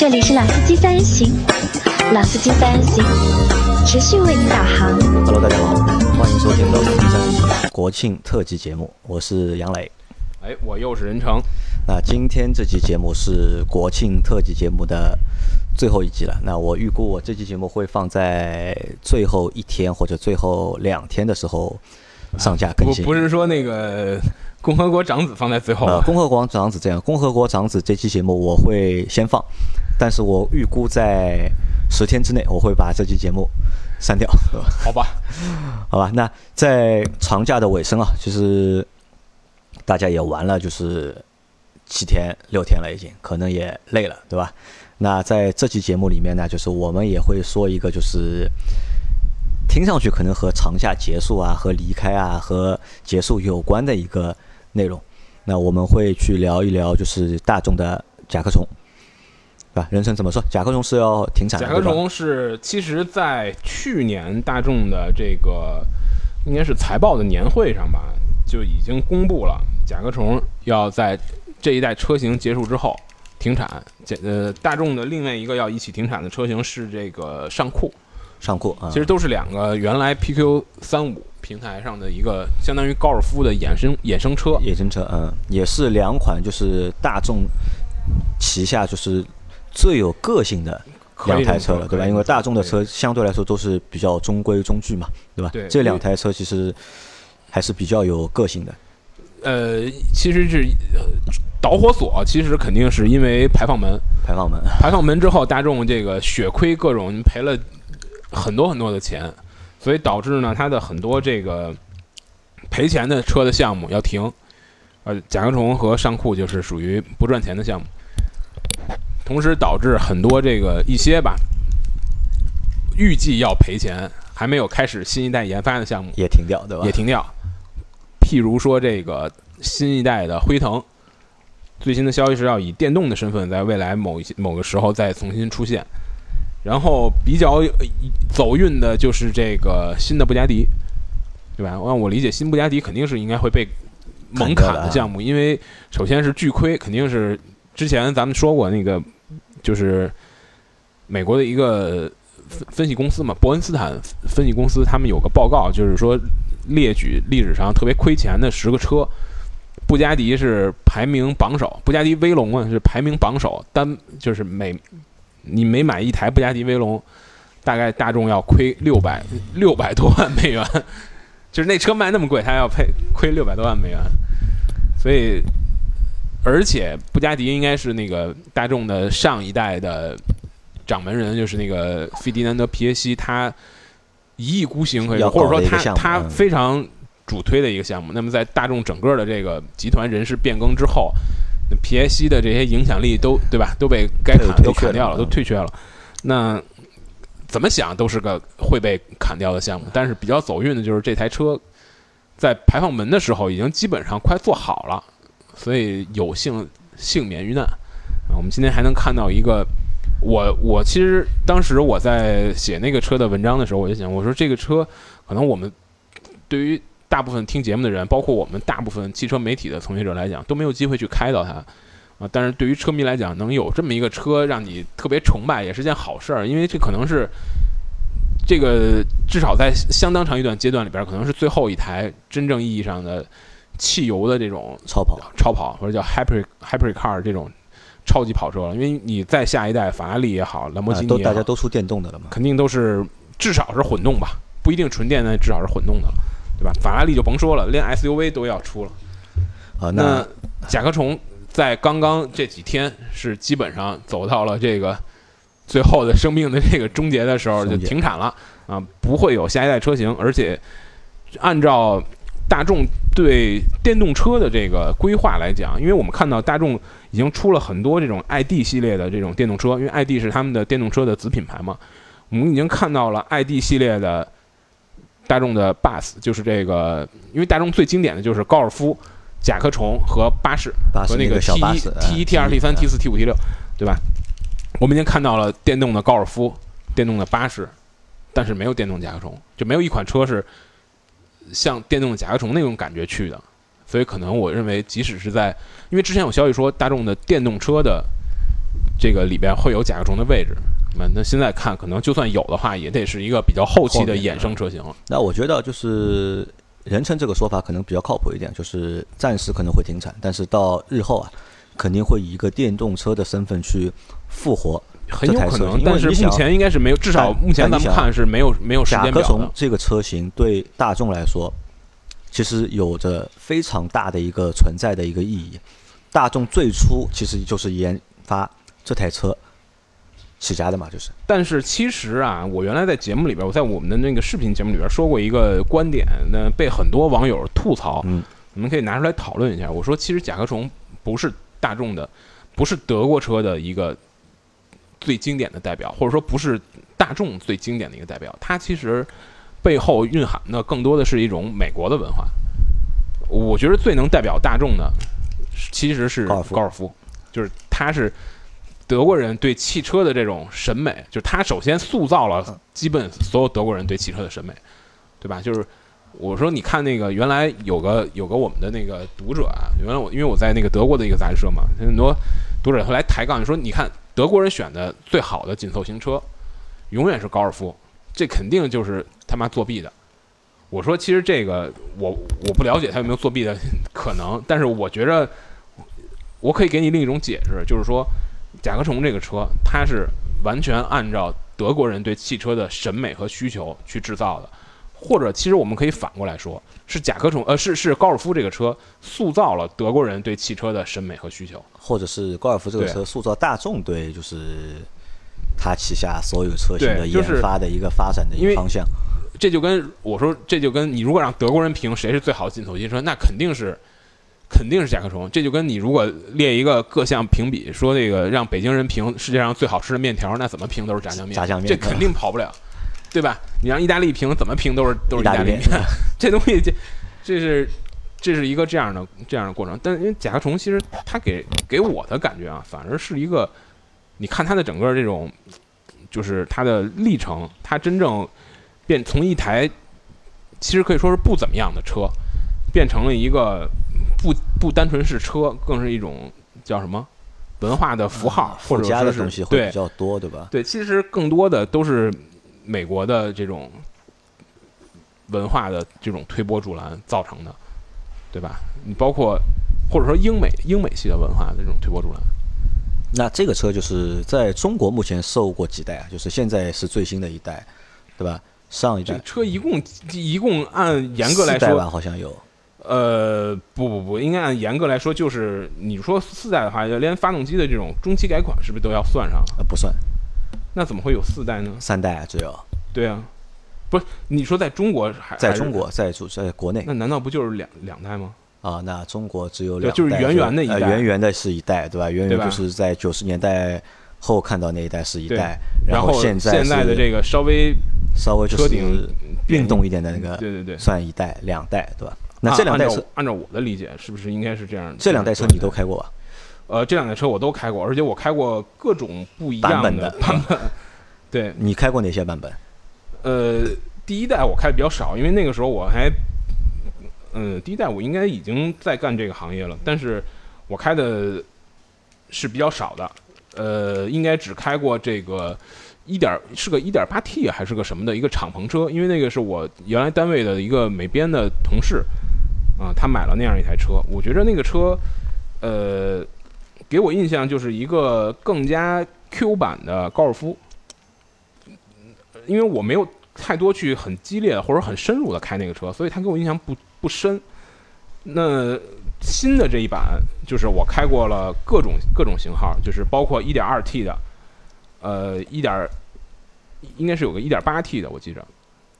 这里是老司机三人行，老司机三人行持续为您导航。Hello，大家好，欢迎收听《老司机三人行》国庆特辑节目，我是杨磊。哎，我又是任成。那今天这期节目是国庆特辑节目的最后一集了。那我预估我这期节目会放在最后一天或者最后两天的时候上架更新。不不是说那个共和国长子放在最后呃，啊，共和国长子这样，共和国长子这期节目我会先放，但是我预估在十天之内我会把这期节目删掉，好吧？好吧，那在长假的尾声啊，就是大家也玩了，就是七天六天了，已经可能也累了，对吧？那在这期节目里面呢，就是我们也会说一个，就是听上去可能和长假结束啊、和离开啊、和结束有关的一个内容。那我们会去聊一聊，就是大众的甲壳虫，对吧？人生怎么说？甲壳虫是要停产的，甲壳虫是其实，在去年大众的这个应该是财报的年会上吧，就已经公布了甲壳虫要在这一代车型结束之后停产。这呃，大众的另外一个要一起停产的车型是这个尚酷，尚酷啊，其实都是两个原来 PQ 三五平台上的一个相当于高尔夫的衍生衍生车。衍生车，嗯，也是两款就是大众旗下就是最有个性的两台车了，对吧？因为大众的车相对来说都是比较中规中矩嘛，对吧？对这两台车其实还是比较有个性的。呃，其实是呃导火索，其实肯定是因为排放门。排放门，排放门之后，大众这个血亏各种赔了很多很多的钱，所以导致呢，它的很多这个赔钱的车的项目要停。呃，甲壳虫和尚酷就是属于不赚钱的项目，同时导致很多这个一些吧，预计要赔钱，还没有开始新一代研发的项目也停掉，对吧？也停掉。譬如说这个新一代的辉腾，最新的消息是要以电动的身份在未来某一些某个时候再重新出现。然后比较呃走运的就是这个新的布加迪，对吧？按我理解，新布加迪肯定是应该会被猛砍的项目，因为首先是巨亏，肯定是之前咱们说过那个就是美国的一个分分析公司嘛，伯恩斯坦分析公司，他们有个报告，就是说列举历史上特别亏钱的十个车，布加迪是排名榜首，布加迪威龙啊是排名榜首，单就是每你每买一台布加迪威龙，大概大众要亏六百六百多万美元，就是那车卖那么贵，它要赔亏六百多万美元，所以而且布加迪应该是那个大众的上一代的掌门人，就是那个费迪南德皮耶西，他一意孤行可以或者说他他嗯。非常主推的一个项目。那么在大众整个的这个集团人事变更之后，那皮耶西的这些影响力都对吧，都被该砍都砍掉了，都退却了。那怎么想都是个会被砍掉的项目，但是比较走运的就是这台车在排放门的时候已经基本上快做好了，所以有幸幸免于难。啊，我们今天还能看到一个，我我其实当时我在写那个车的文章的时候，我就想，我说这个车可能我们对于大部分听节目的人，包括我们大部分汽车媒体的从业者来讲，都没有机会去开到它。啊，但是对于车迷来讲，能有这么一个车让你特别崇拜，也是件好事儿，因为这可能是这个至少在相当长一段阶段里边，可能是最后一台真正意义上的汽油的这种超跑，超跑或者叫 hyper hyper car 这种超级跑车了。因为你再下一代法拉利也好，兰博基尼也好，大家都出电动的了嘛？肯定都是至少是混动吧，不一定纯电，那至少是混动的了，对吧？法拉利就甭说了，连 SUV 都要出了。那甲壳虫在刚刚这几天是基本上走到了这个最后的生命的这个终结的时候就停产了啊，不会有下一代车型，而且按照大众对电动车的这个规划来讲，因为我们看到大众已经出了很多这种 ID 系列的这种电动车，因为 ID 是他们的电动车的子品牌嘛，我们已经看到了 ID 系列的大众的 Bus，就是这个，因为大众最经典的就是高尔夫。甲壳虫和巴士和那个 T 一、T 一、T 二、T 三、T 四、T 五、T 六，对吧？我们已经看到了电动的高尔夫、电动的巴士，但是没有电动甲壳虫，就没有一款车是像电动甲壳虫那种感觉去的。所以可能我认为，即使是在，因为之前有消息说大众的电动车的这个里边会有甲壳虫的位置。那那现在看，可能就算有的话，也得是一个比较后期的衍生车型了。那我觉得就是人称这个说法可能比较靠谱一点，就是暂时可能会停产，但是到日后啊，肯定会以一个电动车的身份去复活很有可能，但是目前应该是没有，至少目前咱们看是没有没有时甲壳间表的。虫这个车型对大众来说，其实有着非常大的一个存在的一个意义。大众最初其实就是研发这台车起家的嘛，就是但是其实啊，我原来在节目里边，我在我们的那个视频节目里边说过一个观点，那被很多网友吐槽，嗯，我们可以拿出来讨论一下。我说，其实甲壳虫不是大众的，不是德国车的一个最经典的代表，或者说不是大众最经典的一个代表，它其实背后蕴含的更多的是一种美国的文化。我觉得最能代表大众的，其实是高尔夫高尔夫，就是它是德国人对汽车的这种审美，就是他首先塑造了基本所有德国人对汽车的审美，对吧？就是我说你看那个原来有个有个我们的那个读者啊，原来我因为我在那个德国的一个杂志社嘛，很多读者会来抬杠说，你看德国人选的最好的紧凑型车，永远是高尔夫，这肯定就是他妈作弊的。我说，其实这个我我不了解他有没有作弊的可能，但是我觉着我可以给你另一种解释，就是说甲壳虫这个车，它是完全按照德国人对汽车的审美和需求去制造的，或者其实我们可以反过来说，是甲壳虫呃是是高尔夫这个车塑造了德国人对汽车的审美和需求。或者是高尔夫这个车塑造大众对就是他旗下所有车型的研发的一个发展的一个方向。这就跟我说，这就跟你如果让德国人评谁是最好的进口汽车，那肯定是肯定是甲壳虫。这就跟你如果列一个各项评比，说这个让北京人评世界上最好吃的面条，那怎么评都是炸酱面，炸酱面这肯定跑不了，对吧？你让意大利评，怎么评都是都是意大利面面，这东西这这是这是一个这样的这样的过程。但因为甲壳虫其实它给给我的感觉啊，反而是一个，你看它的整个这种就是它的历程，它真正变从一台其实可以说是不怎么样的车，变成了一个不不单纯是车，更是一种叫什么文化的符号，或者说东西会是对比较多，对吧？对，其实更多的都是美国的这种文化的这种推波助澜造成的，对吧？你包括或者说英美英美系的文化的这种推波助澜。那这个车就是在中国目前售过几代啊？就是现在是最新的一代，对吧？上一代这车一共一共按严格来说四代吧，，好像有。呃，不不不，应该按严格来说，就是你说四代的话，连发动机的这种中期改款是不是都要算上？呃，不算，那怎么会有四代呢？三代啊，只有对啊，不是你说在中国还在中国，在主在国内那难道不就是两两代吗？啊，那中国只有两代，就是圆圆的一代呃圆圆的是一代，对吧？圆圆就是在九十年代后看到那一代是一代，然后现在现在的这个稍微稍微就是车顶运动一点的那个，对对对。算一代两代，对吧？那这两代按车，按照我的理解，是不是应该是这样的？这两代车你都开过吧？呃，这两台车我都开过，而且我开过各种不一样版本的版本。对，你开过哪些版本？呃，第一代我开的比较少，因为那个时候我还，嗯，第一代我应该已经在干这个行业了，但是我开的是比较少的，呃，应该只开过这个一点是个一点八 T 还是个什么的一个敞篷车，因为那个是我原来单位的一个美编的同事，啊、他买了那样一台车，我觉着那个车，呃，给我印象就是一个更加 Q 版的高尔夫。因为我没有太多去很激烈的或者很深入的开那个车，所以它给我印象不不深。那新的这一版就是我开过了各种各种型号，就是包括 1.2T 的，呃，1点应该是有个 1.8T 的，我记着，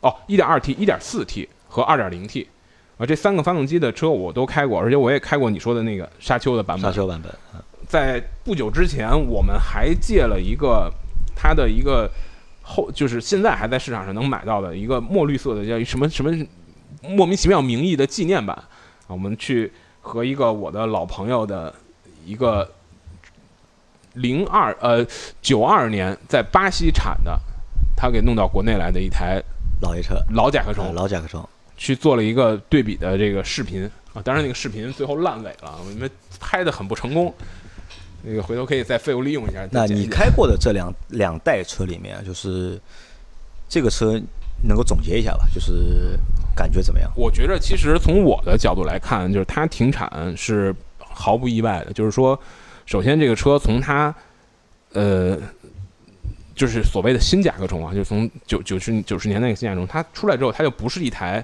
哦，1.2T、1.4T 和 2.0T 啊，这三个发动机的车我都开过，而且我也开过你说的那个沙丘的版本。沙丘版本，在不久之前，我们还借了一个它的一个后，就是现在还在市场上能买到的一个墨绿色的叫什么什么莫名其妙名义的纪念版啊，我们去和一个我的老朋友的一个零二呃九二年在巴西产的，他给弄到国内来的一台老爷车，老甲壳虫。啊，老甲壳虫，去做了一个对比的这个视频。啊，当然那个视频最后烂尾了，我们拍的很不成功。那个回头可以再废物利用一下。那你开过的这两两代车里面，就是这个车能够总结一下吧？就是感觉怎么样？我觉得其实从我的角度来看，就是它停产是毫不意外的。就是说，首先这个车从它呃，就是所谓的新甲壳虫啊，就是从九九十九十年代那个新甲壳虫，它出来之后，它就不是一台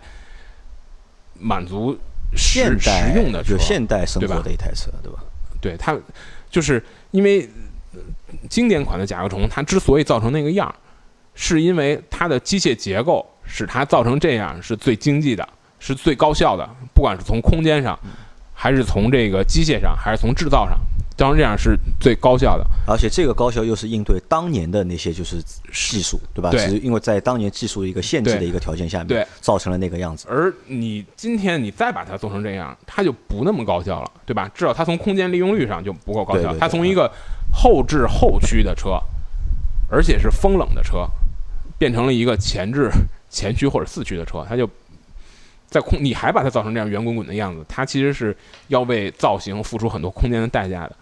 满足实现代实用的车就，现代生活的一台车，对吧？对它就是因为呃经典款的甲壳虫，它之所以造成那个样儿，是因为它的机械结构使它造成这样是最经济的，是最高效的，不管是从空间上，还是从这个机械上，还是从制造上，造成这样是最高效的。而且这个高效又是应对当年的那些就是技术，对吧？对只是因为在当年技术一个限制的一个条件下面，对造成了那个样子。而你今天你再把它做成这样，它就不那么高效了，对吧？至少它从空间利用率上就不够高效。对对对它从一个后置后驱的车，而且是风冷的车，变成了一个前置 前驱或者四驱的车，它就在空，你还把它造成这样圆滚滚的样子，它其实是要为造型付出很多空间的代价的。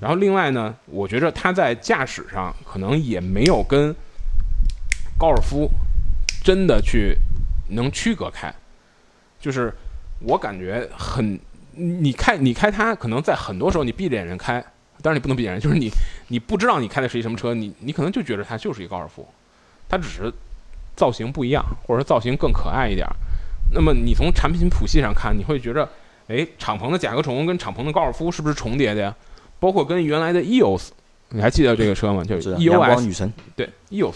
然后另外呢，我觉着它在驾驶上可能也没有跟高尔夫真的去能区隔开，就是我感觉很，你开你开它，可能在很多时候你闭着眼睛开，当然你不能闭眼睛，就是你你不知道你开的是一什么车，你你可能就觉得它就是一高尔夫，它只是造型不一样，或者说造型更可爱一点。那么你从产品谱系上看，你会觉着，哎，敞篷的甲壳虫跟敞篷的高尔夫是不是重叠的呀？包括跟原来的 EOS，你还记得这个车吗？就是 EOS，女神，对 EOS，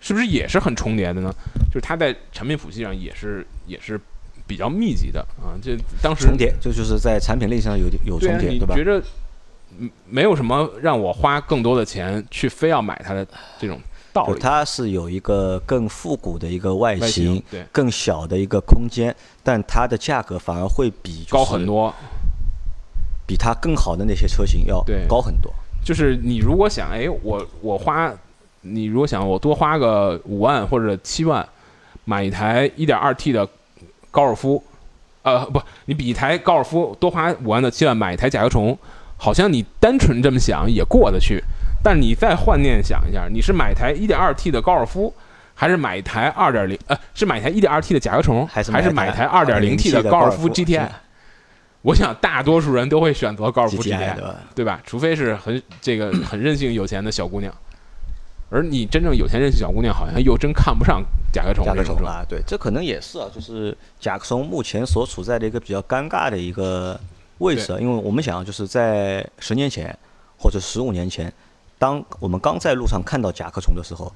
是不是也是很重叠的呢？就是它在产品谱系上也是也是比较密集的啊。这当时重叠，这就是在产品力上有有重叠，对吧你觉？着嗯没有什么让我花更多的钱去非要买它的这种道？它是有一个更复古的一个外外形形，对更小的一个空间，但它的价格反而会比就是高很，多。比它更好的那些车型要高很多。就是你如果想，哎，我我花，你如果想我多花个五万或者七万，买一台一点二 T 的高尔夫，呃，不，你比一台高尔夫多花五万到七万买一台甲壳虫，好像你单纯这么想也过得去。但你再换念想一下，你是买台一点二 T 的高尔夫，还是买一台2.0？呃，是买台一点二 T 的甲壳虫，还是买台二点零 T 的的高尔夫高尔夫 GTI？我想大多数人都会选择高尔夫 GTI 对吧？对吧？除非是很这个很任性有钱的小姑娘，而你真正有钱任性小姑娘，好像又真看不上甲壳虫啊，对，这可能也是啊，就是甲壳虫目前所处在的一个比较尴尬的一个位置啊，因为我们想就是在十年前或者十五年前，当我们刚在路上看到甲壳虫的时候，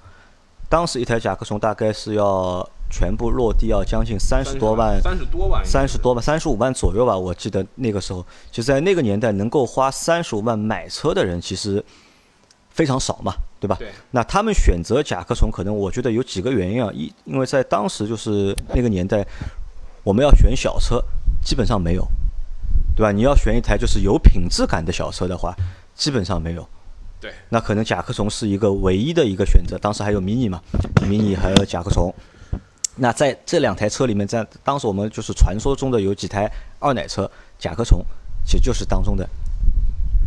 当时一台甲壳虫大概是要全部落地要将近三十多万，三十多万，三十多万、三十五万左右吧。我记得那个时候，就在那个年代，能够花三十五万买车的人其实非常少嘛，对吧？对那他们选择甲壳虫，可能我觉得有几个原因啊。一，因为在当时就是那个年代，我们要选小车，基本上没有，对吧？你要选一台就是有品质感的小车的话，基本上没有。对，那可能甲壳虫是一个唯一的一个选择。当时还有迷你嘛，迷你还有甲壳虫。那在这两台车里面，在当时我们就是传说中的有几台二奶车，甲壳虫其实就是当中的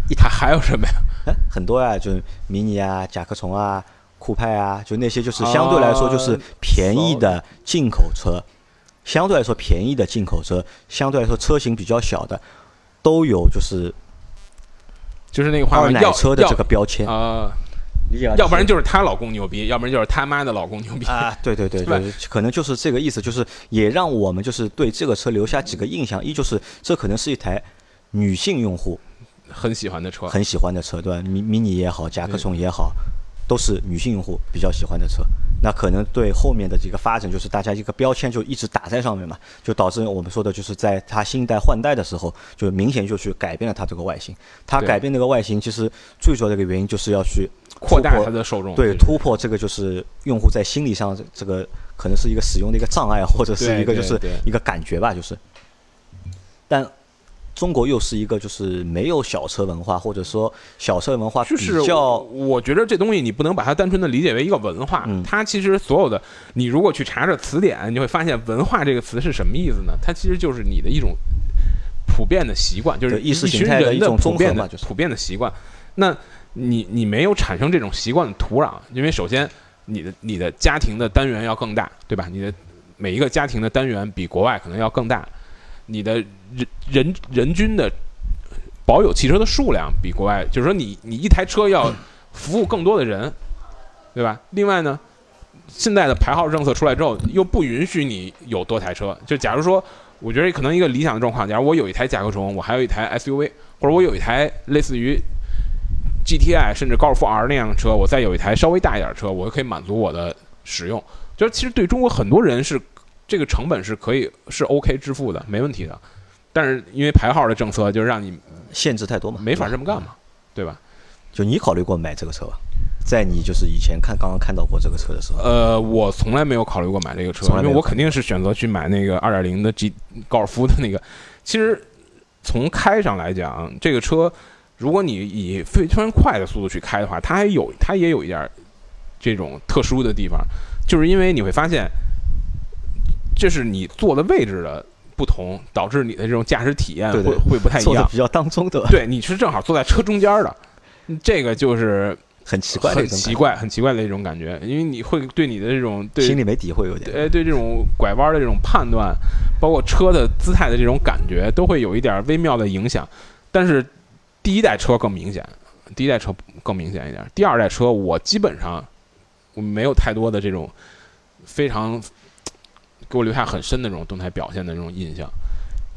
一台还有什么呀？哎很多啊，就是迷你啊、甲壳虫啊、酷派啊，就那些就是相对来说就是便宜的进口车，相对来说便宜的进口车，相对来说车型比较小的，都有就是就是那个话二奶要车的这个标签，呃，理解吧？要不然就是她老公牛逼，要不然就是他妈的老公牛逼。啊，对对对对，可能就是这个意思，就是也让我们就是对这个车留下几个印象，一就是这可能是一台女性用户很喜欢的车，很喜欢的车，对吧？迷迷你也好，甲壳虫也好，都是女性用户比较喜欢的车。那可能对后面的这个发展，就是大家一个标签就一直打在上面嘛，就导致我们说的就是在它新一代换代的时候，就明显就去改变了它这个外形。它改变这个外形，其实最主要的一个原因就是要去扩大它的受众。对，突破这个就是用户在心理上这这个可能是一个使用的一个障碍，或者是一个就是一个感觉吧，就是。但中国又是一个就是没有小车文化，或者说小车文化比就是较我觉得这东西你不能把它单纯的理解为一个文化，嗯它其实所有的，你如果去查查词典，你会发现“文化”这个词是什么意思呢？它其实就是你的一种普遍的习惯，就是意识形态的一种综合普遍的嘛就是普遍的习惯。那你你没有产生这种习惯的土壤，因为首先你的你的家庭的单元要更大，对吧？你的每一个家庭的单元比国外可能要更大，你的人人人均的保有汽车的数量比国外，就是说你你一台车要服务更多的人，对吧？另外呢，现在的排号政策出来之后，又不允许你有多台车。就假如说，我觉得可能一个理想的状况，假如我有一台甲壳虫，我还有一台 SUV，或者我有一台类似于 GTI 甚至高尔夫 R 那样的车，我再有一台稍微大一点的车，我就可以满足我的使用。就是其实对中国很多人是这个成本是可以是 OK 支付的，没问题的。但是因为排号的政策，就是让你限制太多嘛，没法这么干嘛，嘛，对吧？就你考虑过买这个车吧？在你就是以前看刚刚看到过这个车的时候，呃，我从来没有考虑过买这个车，因为我肯定是选择去买那个二点零的 G 高尔夫的那个。其实从开上来讲，这个车如果你以非常快的速度去开的话，它还有它也有一点这种特殊的地方，就是因为你会发现，这是你坐的位置的不同，导致你的这种驾驶体验会会不太一样，比较当中的。对，你是正好坐在车中间的。这个就是很奇怪，很奇怪，很奇怪的一种感觉，因为你会对你的这种对心里没底，会有点哎，对这种拐弯的这种判断，包括车的姿态的这种感觉，都会有一点微妙的影响。但是第一代车更明显，第一代车更明显一点。第二代车我基本上我没有太多的这种非常给我留下很深的那种动态表现的那种印象。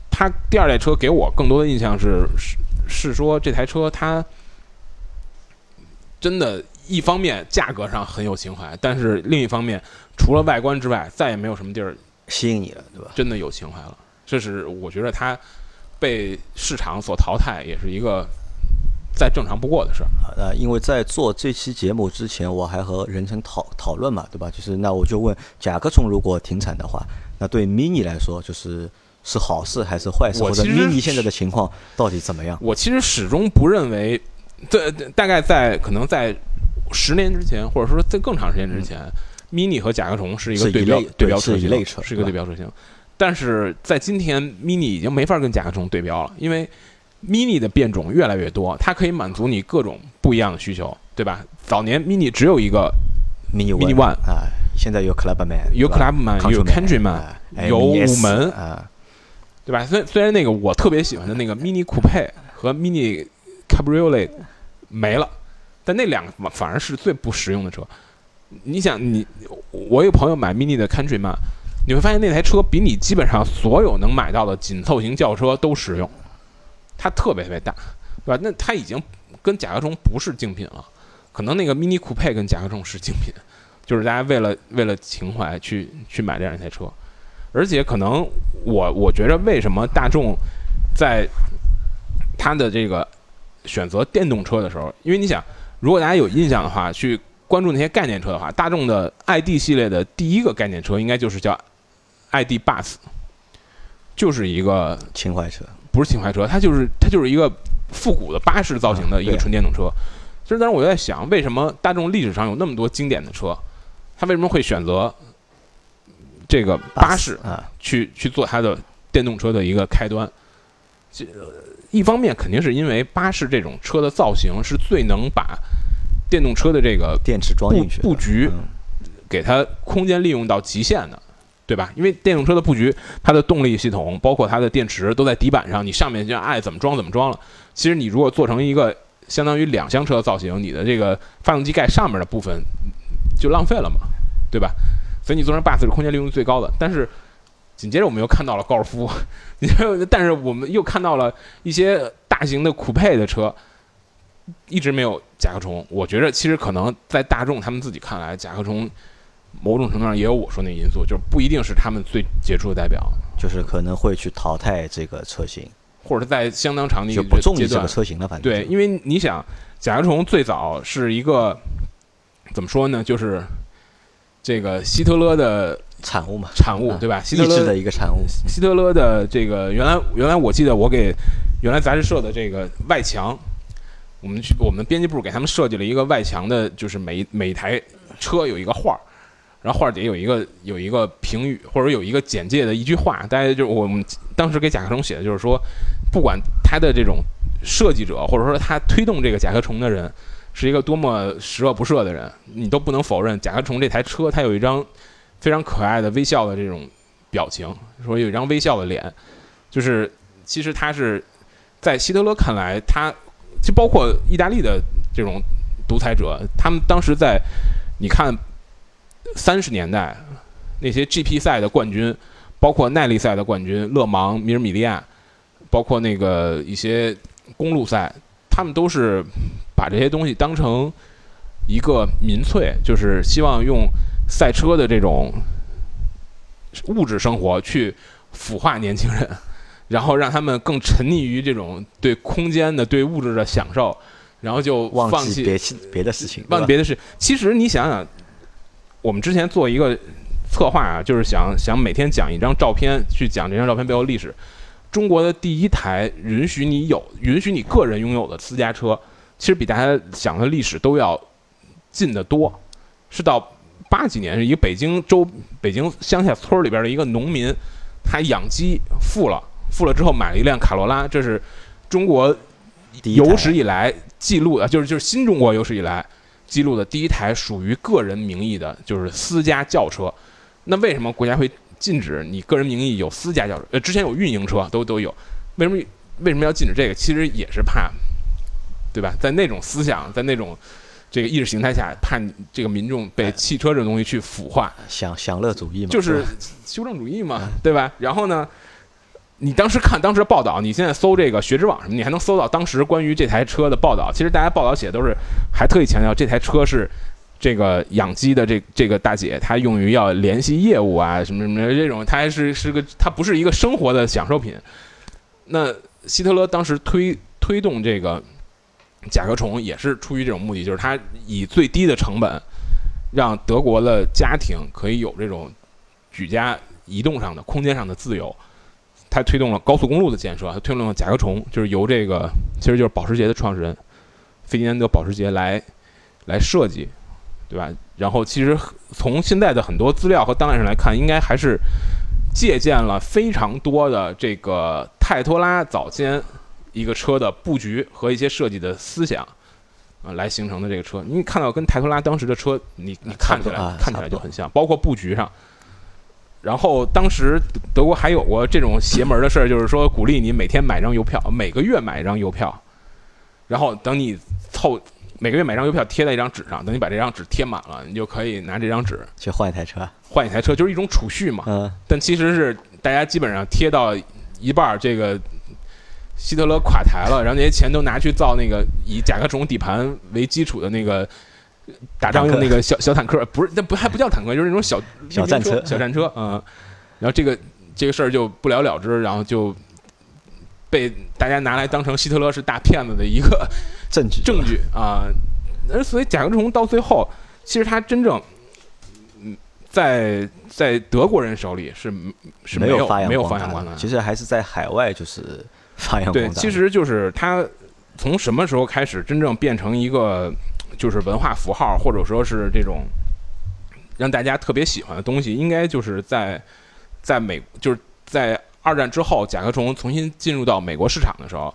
它第二代车给我更多的印象是是是说这台车它。真的，一方面价格上很有情怀，但是另一方面，除了外观之外，再也没有什么地儿吸引你了，对吧？真的有情怀了，这是我觉得它被市场所淘汰，也是一个再正常不过的事儿。呃，因为在做这期节目之前，我还和任成讨讨论嘛，对吧？就是那我就问，甲壳虫如果停产的话，那对 mini 来说，就是是好事还是坏事？或者 mini 现在的情况到底怎么样？我其实始终不认为。对，大概在可能在十年之前，或者说在更长时间之前，mini 和甲壳虫是一个对标对标车型，是一个对标车型。但是在今天，mini 已经没法跟甲壳虫对标了，因为 mini 的变种越来越多，它可以满足你各种不一样的需求，对吧？早年 mini 只有一个 mini mini one 啊，现在有 clubman，有 clubman，有 countryman，有五门啊，对吧？虽虽然那个我特别喜欢的那个 mini coupe 和 mini Cabriolet 没了，但那两个反而是最不实用的车。你想，你我有朋友买 Mini 的 Countryman，你会发现那台车比你基本上所有能买到的紧凑型轿车都实用，它特别特别大，对吧？那它已经跟甲壳虫不是竞品了，可能那个 Mini Coupe 跟甲壳虫是竞品，就是大家为了为了情怀去去买这样一台车，而且可能我我觉得为什么大众在它的这个。选择电动车的时候，因为你想，如果大家有印象的话，去关注那些概念车的话，大众的 ID 系列的第一个概念车应该就是叫 ID Bus，就是一个情怀车，不是情怀车，它就是它就是一个复古的巴士造型的一个纯电动车。其实当时我就在想，为什么大众历史上有那么多经典的车，它为什么会选择这个巴士啊去去做它的电动车的一个开端？这。一方面肯定是因为巴士这种车的造型是最能把电动车的这个电池装进去布局，给它空间利用到极限的，对吧？因为电动车的布局，它的动力系统包括它的电池都在底板上，你上面就爱怎么装怎么装了。其实你如果做成一个相当于两厢车的造型，你的这个发动机盖上面的部分就浪费了嘛，对吧？所以你做成 bus 是空间利用率最高的，但是。紧接着我们又看到了高尔夫，但是我们又看到了一些大型的酷配的车，一直没有甲壳虫。我觉得其实可能在大众他们自己看来，甲壳虫某种程度上也有我说那因素，就是不一定是他们最杰出的代表，就是可能会去淘汰这个车型，或者是在相当长的一个不重视这个车型了。反正对，因为你想，甲壳虫最早是一个怎么说呢？就是这个希特勒的。产物嘛，产物对吧？希特勒的一个产物。希特勒的这个原来原来我记得我给原来杂志社的这个外墙，我们去我们编辑部给他们设计了一个外墙的，就是每每台车有一个画儿，然后画儿底有一个有一个评语或者有一个简介的一句话，大家就我们当时给甲壳虫写的就是说，不管它的这种设计者或者说他推动这个甲壳虫的人是一个多么十恶不赦的人，你都不能否认甲壳虫这台车它有一张非常可爱的微笑的这种表情，说有一张微笑的脸，就是其实他是在希特勒看来，他就包括意大利的这种独裁者，他们当时在你看三十年代那些 GP 赛的冠军，包括耐力赛的冠军勒芒、米尔米利亚，包括那个一些公路赛，他们都是把这些东西当成一个民粹，就是希望用赛车的这种物质生活去腐化年轻人，然后让他们更沉溺于这种对空间的、对物质的享受，然后就忘放弃记别别的事情，忘记别的事。其实你想想，我们之前做一个策划啊，就是想想每天讲一张照片，去讲这张照片背后历史。中国的第一台允许你有、允许你个人拥有的私家车，其实比大家想的历史都要近得多。是到八几年，是一个北京周、北京乡下村里边的一个农民，他养鸡富了，富了之后买了一辆卡罗拉，这是中国有史以来记录的，就是就是新中国有史以来记录的第一台属于个人名义的，就是私家轿车。那为什么国家会禁止你个人名义有私家轿车？呃，之前有运营车都都有，为什么为什么要禁止这个？其实也是怕，对吧？在那种思想，在那种这个意识形态下，怕这个民众被汽车这种东西去腐化。享享乐主义嘛，就是修正主义嘛，对吧？然后呢，你当时看当时的报道，你现在搜这个学之网什么，你还能搜到当时关于这台车的报道。其实大家报道写的都是，还特意强调这台车是这个养鸡的这这个大姐，她用于要联系业务啊，什么什么这种，它还是是个，它不是一个生活的享受品。那希特勒当时推推动这个甲壳虫，也是出于这种目的，就是他以最低的成本，让德国的家庭可以有这种举家移动上的空间上的自由。他推动了高速公路的建设，它推动了甲壳虫，就是由这个其实就是保时捷的创始人费迪南德·保时捷来来设计，对吧？然后其实从现在的很多资料和档案上来看，应该还是借鉴了非常多的这个泰托拉早先一个车的布局和一些设计的思想。啊，来形成的这个车，你看到跟泰托拉当时的车，你你看起来、啊看起来就很像，包括布局上。然后当时德国还有过这种邪门的事儿，就是说鼓励你每天买张邮票，每个月买一张邮票，然后等你凑每个月买张邮票贴在一张纸上，等你把这张纸贴满了，你就可以拿这张纸去换一台车，换一台车，就是一种储蓄嘛。嗯，但其实是大家基本上贴到一半儿，这个希特勒垮台了，然后那些钱都拿去造那个以甲壳虫底盘为基础的那个打仗用那个小小坦克，不是那不还不叫坦克，就是那种小小战车小战车，嗯，然后这个这个事儿就不了了之，然后就被大家拿来当成希特勒是大骗子的一个 证据证据啊。而所以甲壳虫到最后，其实它真正，嗯，在在德国人手里是是没有没有发扬光大的。其实还是在海外就是发扬对，光大。其实就是它从什么时候开始真正变成一个就是文化符号，或者说是这种让大家特别喜欢的东西，应该就是在在美就是在二战之后，甲壳虫重新进入到美国市场的时候，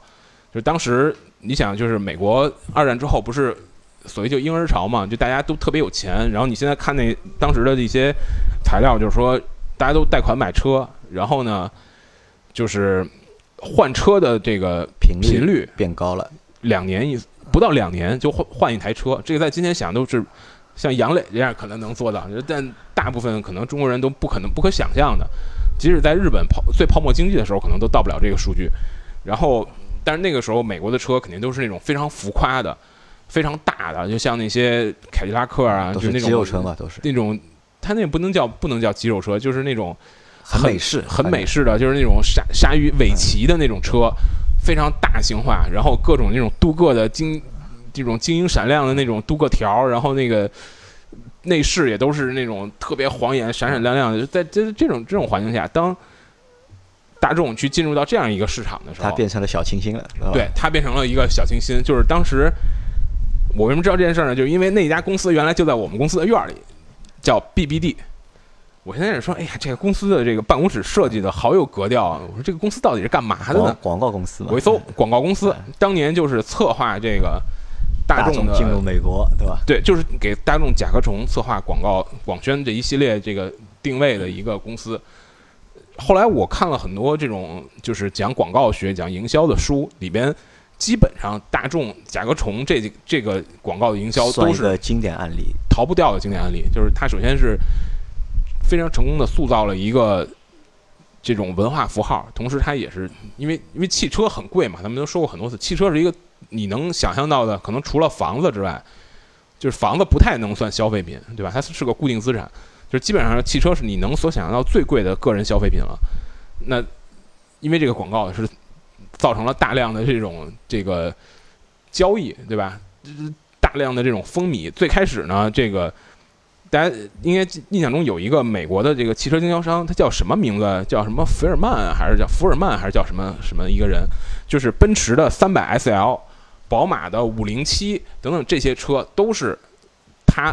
就是当时你想，就是美国二战之后不是所谓就婴儿潮嘛，就大家都特别有钱，然后你现在看那当时的一些材料，就是说大家都贷款买车，然后呢，就是换车的这个频率频率变高了，两年一不到两年就换换一台车，这个在今天想都是像杨磊这样可能能做到，但大部分可能中国人都不可能不可想象的。即使在日本泡最泡沫经济的时候，可能都到不了这个数据。然后，但是那个时候美国的车肯定都是那种非常浮夸的、非常大的，就像那些凯迪拉克啊，都就是那种肌肉车嘛，都是那种，它那不能叫不能叫肌肉车，就是那种很美式，很美式的，就是那种鲨鲨鱼尾鳍的那种车，非常大型化，然后各种那种镀铬的金，这种晶莹闪亮的那种镀铬条，然后那个内饰也都是那种特别晃眼、闪闪亮亮的。在这这种这种环境下，当大众去进入到这样一个市场的时候，它变成了小清新了，对，它变成了一个小清新。就是当时我为什么知道这件事呢？就是因为那家公司原来就在我们公司的院里，叫 BBD，我现在是说，哎呀，这个公司的这个办公室设计的好有格调啊！我说这个公司到底是干嘛的呢？广广告公司嘛我一，搜广告公司，当年就是策划这个大众进入美国，对吧？对，就是给大众甲壳虫策划广告、广宣这一系列这个定位的一个公司。后来我看了很多这种就是讲广告学、讲营销的书，里边基本上大众、甲壳虫这这个广告的营销都是经典案例，逃不掉的经典案例。就是它首先是非常成功的塑造了一个这种文化符号，同时它也是因为因为汽车很贵嘛，咱们都说过很多次，汽车是一个你能想象到的，可能除了房子之外，就是房子不太能算消费品，对吧？它是个固定资产，就是基本上汽车是你能所想象到最贵的个人消费品了。那因为这个广告是造成了大量的这种这个交易，对吧？大量的这种风靡。最开始呢，这个大家应该印象中有一个美国的这个汽车经销商，他叫什么名字？叫什么菲尔曼还是叫福尔曼还是叫什么什么一个人？就是奔驰的三百 SL。宝马的五零七等等这些车都是他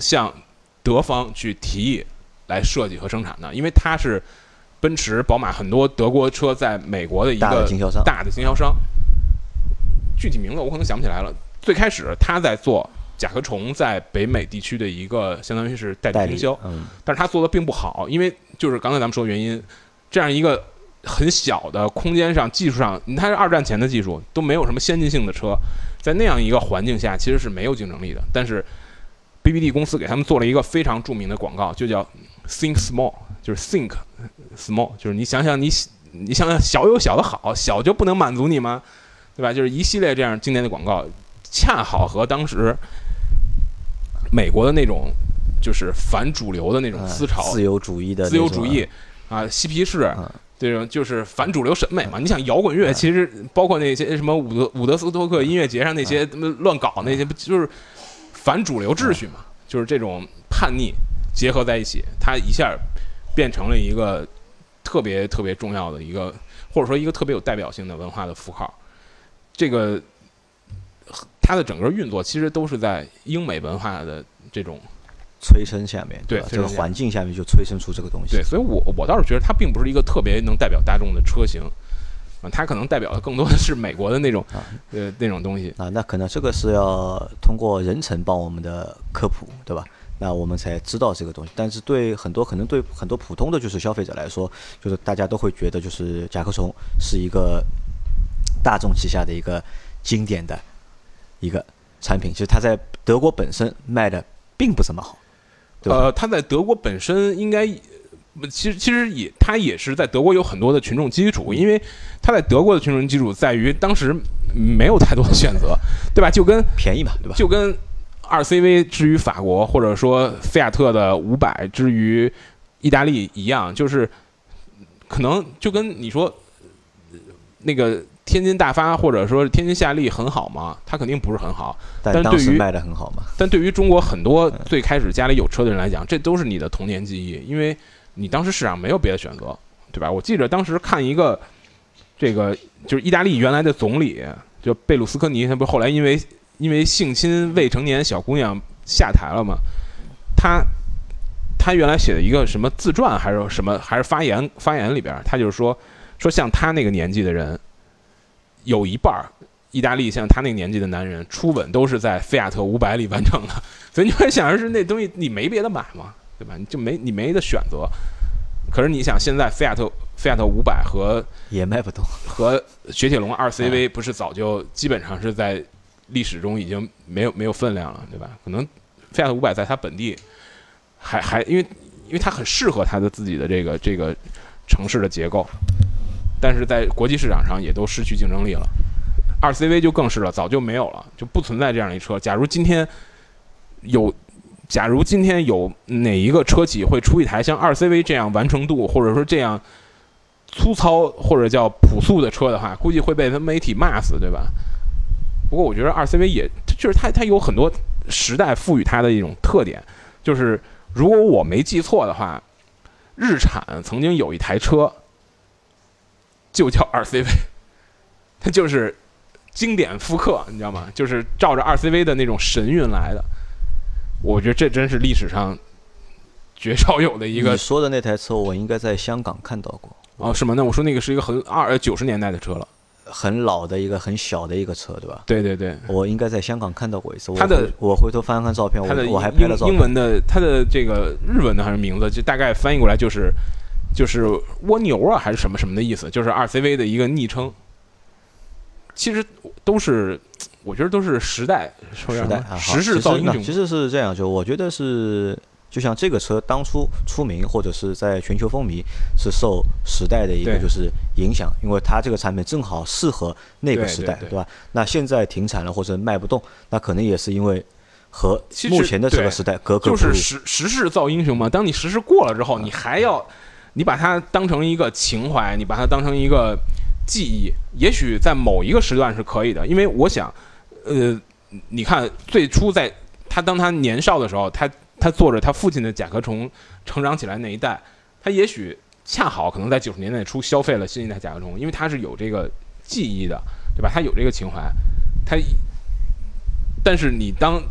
向德方去提议来设计和生产的，因为他是奔驰、宝马很多德国车在美国的一个大的经销商大的经销商。具体名字我可能想不起来了。最开始他在做甲壳虫在北美地区的一个相当于是代代理理经销，，嗯，但是它做的并不好，因为就是刚才咱们说的原因，这样一个很小的空间上、技术上，你看是二战前的技术，都没有什么先进性的车，在那样一个环境下，其实是没有竞争力的。但是 BBD 公司给他们做了一个非常著名的广告，就叫 Think Small，就是 Think Small，就是你想想你你想想小有小的好，小就不能满足你吗？对吧？就是一系列这样经典的广告，恰好和当时美国的那种就是反主流的那种嗯思潮、自由主义的自由主义啊、嬉皮士嗯这种就是反主流审美嘛。你想摇滚乐，其实包括那些什么伍德伍德斯托克音乐节上那些乱搞那些，不就是反主流秩序嘛？就是这种叛逆结合在一起，它一下变成了一个特别特别重要的一个，或者说一个特别有代表性的文化的符号。这个它的整个运作其实都是在英美文化的这种催生下面，对？这个环境下面就催生出这个东西。对，所以我我倒是觉得它并不是一个特别能代表大众的车型，啊，它可能代表的更多的是美国的那种啊呃那种东西。啊，那可能这个是要通过人成帮我们的科普，对吧？那我们才知道这个东西。但是对很多可能对很多普通的就是消费者来说，就是大家都会觉得就是甲壳虫是一个大众旗下的一个经典的一个产品，其实它在德国本身卖的并不怎么好？呃，它在德国本身应该。呃其实，其实也，它也是在德国有很多的群众基础，因为它在德国的群众基础在于当时没有太多的选择，对吧？就跟便宜嘛，对吧？就跟二 CV 之于法国，或者说菲亚特的五百之于意大利一样，就是可能就跟你说呃那个天津大发或者说天津夏利很好吗？它肯定不是很好。但但对于当时卖的很好嘛。但对于中国很多最开始家里有车的人来讲，这都是你的童年记忆，因为你当时市场没有别的选择，对吧？我记着当时看一个这个就是意大利原来的总理，就贝鲁斯科尼，他不是后来因为因为性侵未成年小姑娘下台了吗？他他原来写的一个什么自传还是什么还是发言发言里边，他就是说说像他那个年纪的人，有一半儿意大利像他那个年纪的男人初吻都是在菲亚特五百里完成的，所以你会想的是那东西你没别的买吗？对吧？你就没你没得选择。可是你想，现在菲亚特菲亚特五百和也卖不动，和雪铁龙二 CV 不是早就基本上是在历史中已经没有没有分量了，对吧？可能菲亚特五百在它本地还还因为因为它很适合它的自己的这个这个城市的结构，但是在国际市场上也都失去竞争力了。二 CV 就更是了，早就没有了，就不存在这样一车。假如今天有，假如今天有哪一个车企会出一台像二 CV 这样完成度，或者说这样粗糙或者叫朴素的车的话，估计会被媒体骂死，对吧？不过我觉得二 CV 也就是它它有很多时代赋予它的一种特点，就是如果我没记错的话，日产曾经有一台车就叫二 CV，它就是经典复刻，你知道吗？就是照着二 CV 的那种神韵来的。我觉得这真是历史上绝少有的一个你说的那台车，我应该在香港看到过，哦，是吗？那我说那个是一个很二九十年代的车了。很老的一个很小的一个车，对吧？对对对，我应该在香港看到过一次。它的我回头翻翻照片，我我还拍了照片。英英文的，它的这个日文的还是名字，就大概翻译过来就是就是蜗牛啊，还是什么什么的意思，就是 RCV 的一个昵称。其实都是，我觉得都是时代说时代啊，时势造英雄。其实是这样，就我觉得是，就像这个车当初出名或者是在全球风靡，是受时代的一个就是影响，因为它这个产品正好适合那个时代，对对吧？那现在停产了或者卖不动，那可能也是因为和目前的这个时代格格就是。时时势造英雄嘛。当你时势过了之后，你还要你把它当成一个情怀，你把它当成一个记忆，也许在某一个时段是可以的。因为我想，呃，你看最初在他当他年少的时候，他他坐着他父亲的甲壳虫成长起来那一代，他也许恰好可能在九十年代初消费了新一代甲壳虫，因为他是有这个记忆的，对吧？他有这个情怀，他。但是你当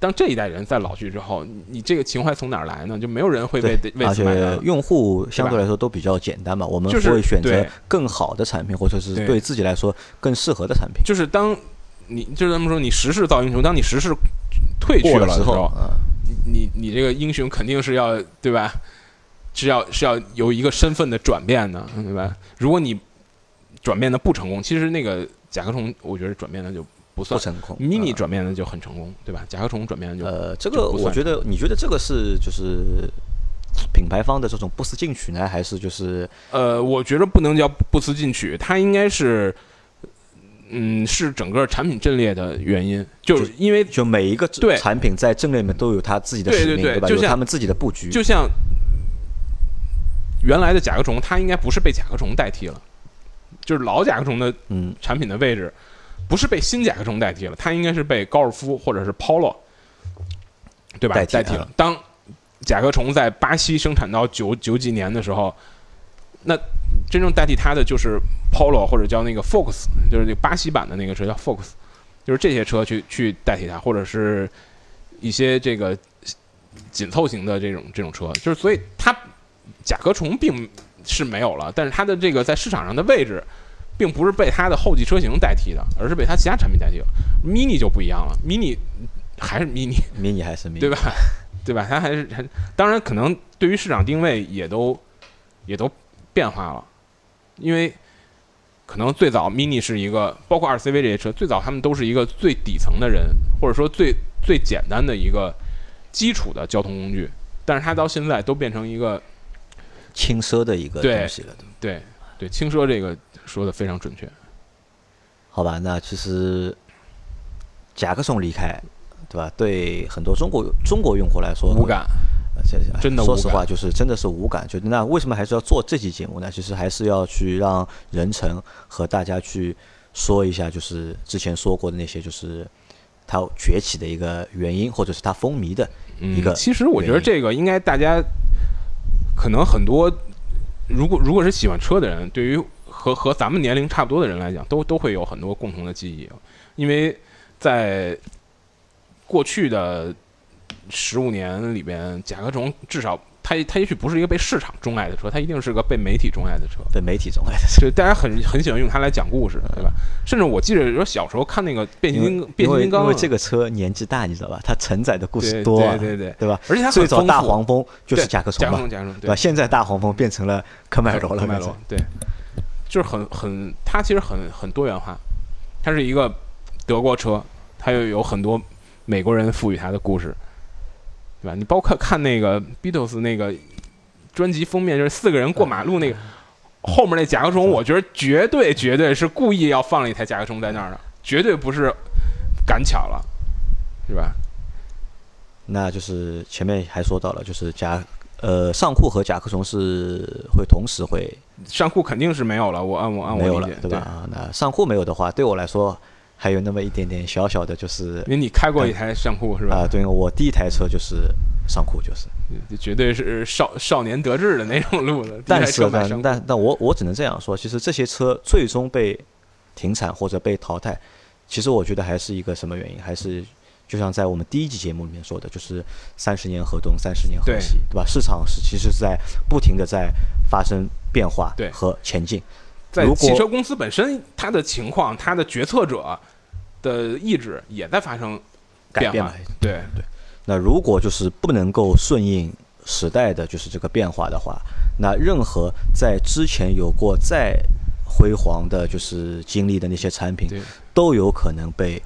当这一代人在老去之后，你你这个情怀从哪儿来呢？就没有人会为为此买单且。用户相对来说都比较简单嘛，我们就是会选择更好的产品，或者是对对自己来说更适合的产品。就是当你就是他们说你时势造英雄，当你时势退去了之后，你你这个英雄肯定是要对吧？是要是要有一个身份的转变的，对吧？如果你转变的不成功，其实那个甲壳虫，我觉得转变的就不不算。成功。mini 嗯转变的就很成功，对吧？甲壳虫转变的就呃，这个我觉得，你觉得这个是就是品牌方的这种不思进取呢，还是就是呃，我觉得不能叫不思进取，它应该是，嗯，是整个产品阵列的原因，就是因为就每一个对产品在阵列里面都有它自己的对使命，吧？对对就像有他们自己的布局。就像原来的甲壳虫，它应该不是被甲壳虫代替了，就是老甲壳虫的嗯，产品的位置，不是被新甲壳虫代替了，它应该是被高尔夫或者是 Polo，对吧？代替啊代替了。当甲壳虫在巴西生产到九九几年的时候，那真正代替它的就是 Polo 或者叫那个 Fox，就是那个巴西版的那个车叫 Fox，就是这些车去去代替它，或者是一些这个紧凑型的这种这种车，就是所以它甲壳虫并是没有了，但是它的这个在市场上的位置，并不是被它的后继车型代替的，而是被它其他产品代替了。Mini 就不一样了，Mini 还是 mini，mini 还是 mini，，对吧？对吧？它还是还当然可能对于市场定位也都也都变化了，因为可能最早 Mini 是一个，包括 R C V 这些车，最早他们都是一个最底层的人，或者说最最简单的一个基础的交通工具，但是它到现在都变成一个轻奢的一个东西了。对对轻奢这个说的非常准确。好吧，那其实甲壳虫离开，对吧？对很多中国中国用户来说，无感，真的说实话，就是真的是无感。就那为什么还是要做这期节目呢？其实还是要去让任成和大家去说一下，就是之前说过的那些，就是它崛起的一个原因，或者是它风靡的一个嗯。其实我觉得这个应该大家可能很多，如果如果是喜欢车的人，对于和和咱们年龄差不多的人来讲，都都会有很多共同的记忆，因为在过去的十五年里边，甲壳虫至少它它也许不是一个被市场钟爱的车，它一定是个被媒体钟爱的车。被媒体钟爱的。就大家很很喜欢用它来讲故事，对吧？甚至我记得说小时候看那个变形金刚，变形金刚，因为这个车年纪大，你知道吧？它承载的故事多啊，对对对对吧？而且它最早大黄蜂就是甲壳虫嘛对吧？现在大黄蜂变成了科迈罗了，科迈罗，对，就是很很，它其实很很多元化，它是一个德国车，它又有很多美国人赋予它的故事，对吧？你包括看那个 Beatles 那个专辑封面，就是四个人过马路那个。后面那甲壳虫，我觉得绝对绝对是故意要放了一台甲壳虫在那儿的，绝对不是赶巧了，是吧？那就是前面还说到了，就是甲呃上库和甲壳虫是会同时会上库肯定是没有了，我按我按我没有理解，，了对吧？啊，那上库没有的话，对我来说还有那么一点点小小的，就是因为你开过一台上库是吧？啊，对我第一台车就是上库，就是，绝对是少少年得志的那种路子。但是但但我我只能这样说，其实这些车最终被停产或者被淘汰，其实我觉得还是一个什么原因？还是就像在我们第一期节目里面说的，就是三十年河东，三十年河西，对吧？市场是其实是在不停的在发生变化对和前进。在汽车公司本身，它的情况，它的决策者的意志也在发生改变嘛。对，那如果就是不能够顺应时代的就是这个变化的话，那任何在之前有过再辉煌的，就是经历的那些产品，都有可能被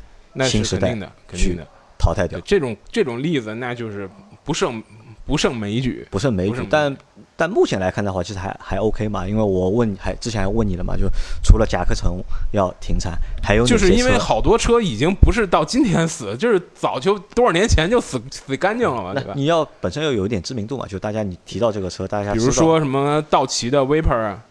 新时代去。淘汰掉，这种这种例子，那就是不胜不胜枚举。不胜枚。举但但目前来看的话，其实还还 OK 嘛，因为我问还之前还问你了嘛，就除了甲壳虫要停产，还有就是因为好多车已经不是到今天死，就是早就多少年前就死 死干净了嘛，对吧？那你要本身要有一点知名度嘛，就大家你提到这个车，大家比如说什么道奇的 Viper 啊，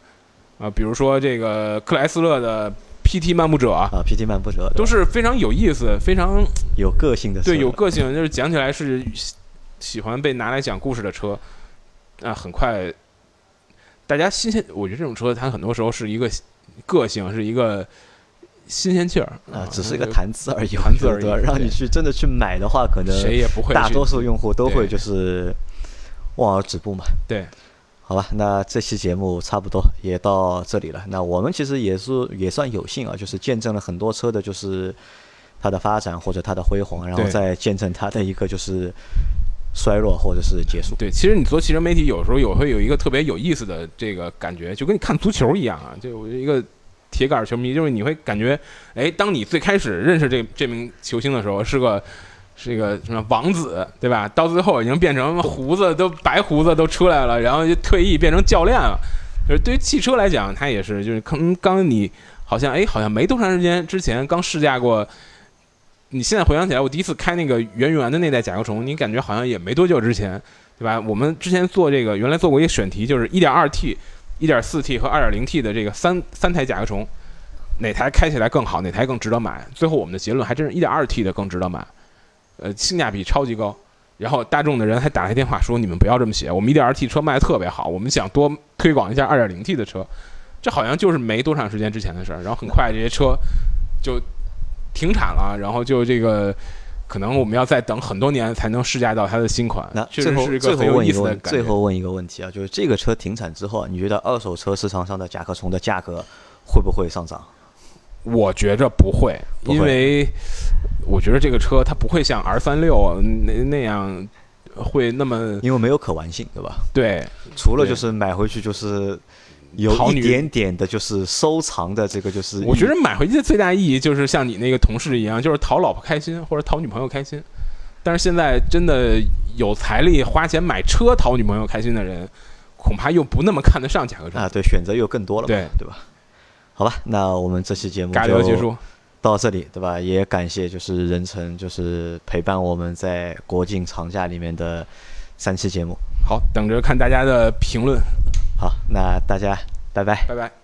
啊，比如说这个克莱斯勒的 PT 漫步者啊，啊，PT 漫步者都是非常有意思、非常有个性的，对有个性，就是讲起来是喜喜欢被拿来讲故事的车，啊，很快大家新鲜，我觉得这种车它很多时候是一个个性，是一个新鲜气儿。啊，只是一个谈资而已，谈资而已？让你去真的去买的话，可能谁也不会大多数用户都会就是望而止步嘛。对好吧，那这期节目差不多也到这里了。那我们其实也是也算有幸啊，就是见证了很多车的，就是它的发展或者它的辉煌，然后再见证它的一个就是衰落或者是结束。对，其实你做汽车媒体，有时候有会有一个特别有意思的这个感觉，就跟你看足球一样啊。就我一个铁杆球迷，就是你会感觉，哎，当你最开始认识这这名球星的时候，是个是一个什么王子，对吧？到最后已经变成胡子都白胡子都出来了，然后就退役变成教练了。就是对于汽车来讲，它也是，就是刚刚你好像哎，好像没多长时间之前刚试驾过。你现在回想起来，我第一次开那个圆圆的那代甲壳虫，你感觉好像也没多久之前，对吧？我们之前做这个，原来做过一个选题，就是 1.2T、1.4T 和 2.0T 的这个三三台甲壳虫，哪台开起来更好，哪台更值得买？最后我们的结论还真是 1.2T 的更值得买，呃，性价比超级高。然后大众的人还打来电话说：“你们不要这么写，我们 1.2T 车卖的特别好，我们想多推广一下 2.0T 的车。”这好像就是没多长时间之前的事儿。然后很快这些车就停产了，然后就这个可能我们要再等很多年才能试驾到它的新款。那最后最后问一个。最后问一个问题啊，就是这个车停产之后，你觉得二手车市场上的甲壳虫的价格会不会上涨？我觉着不会，因为我觉得这个车它不会像 R 三六那那样会那么因为没有可玩性，对吧？对对除了就是买回去就是有一点点的，就是收藏的这个就是，我觉得买回去的最大意义就是像你那个同事一样，就是讨老婆开心或者讨女朋友开心。但是现在真的有财力花钱买车讨女朋友开心的人，恐怕又不那么看得上甲壳虫。啊，对，选择又更多了，对对吧？好吧，那我们这期节目就结就束，到这里，对吧？也感谢就是任晨，就是陪伴我们在国庆长假里面的三期节目。好，等着看大家的评论，好，那大家拜拜。拜拜。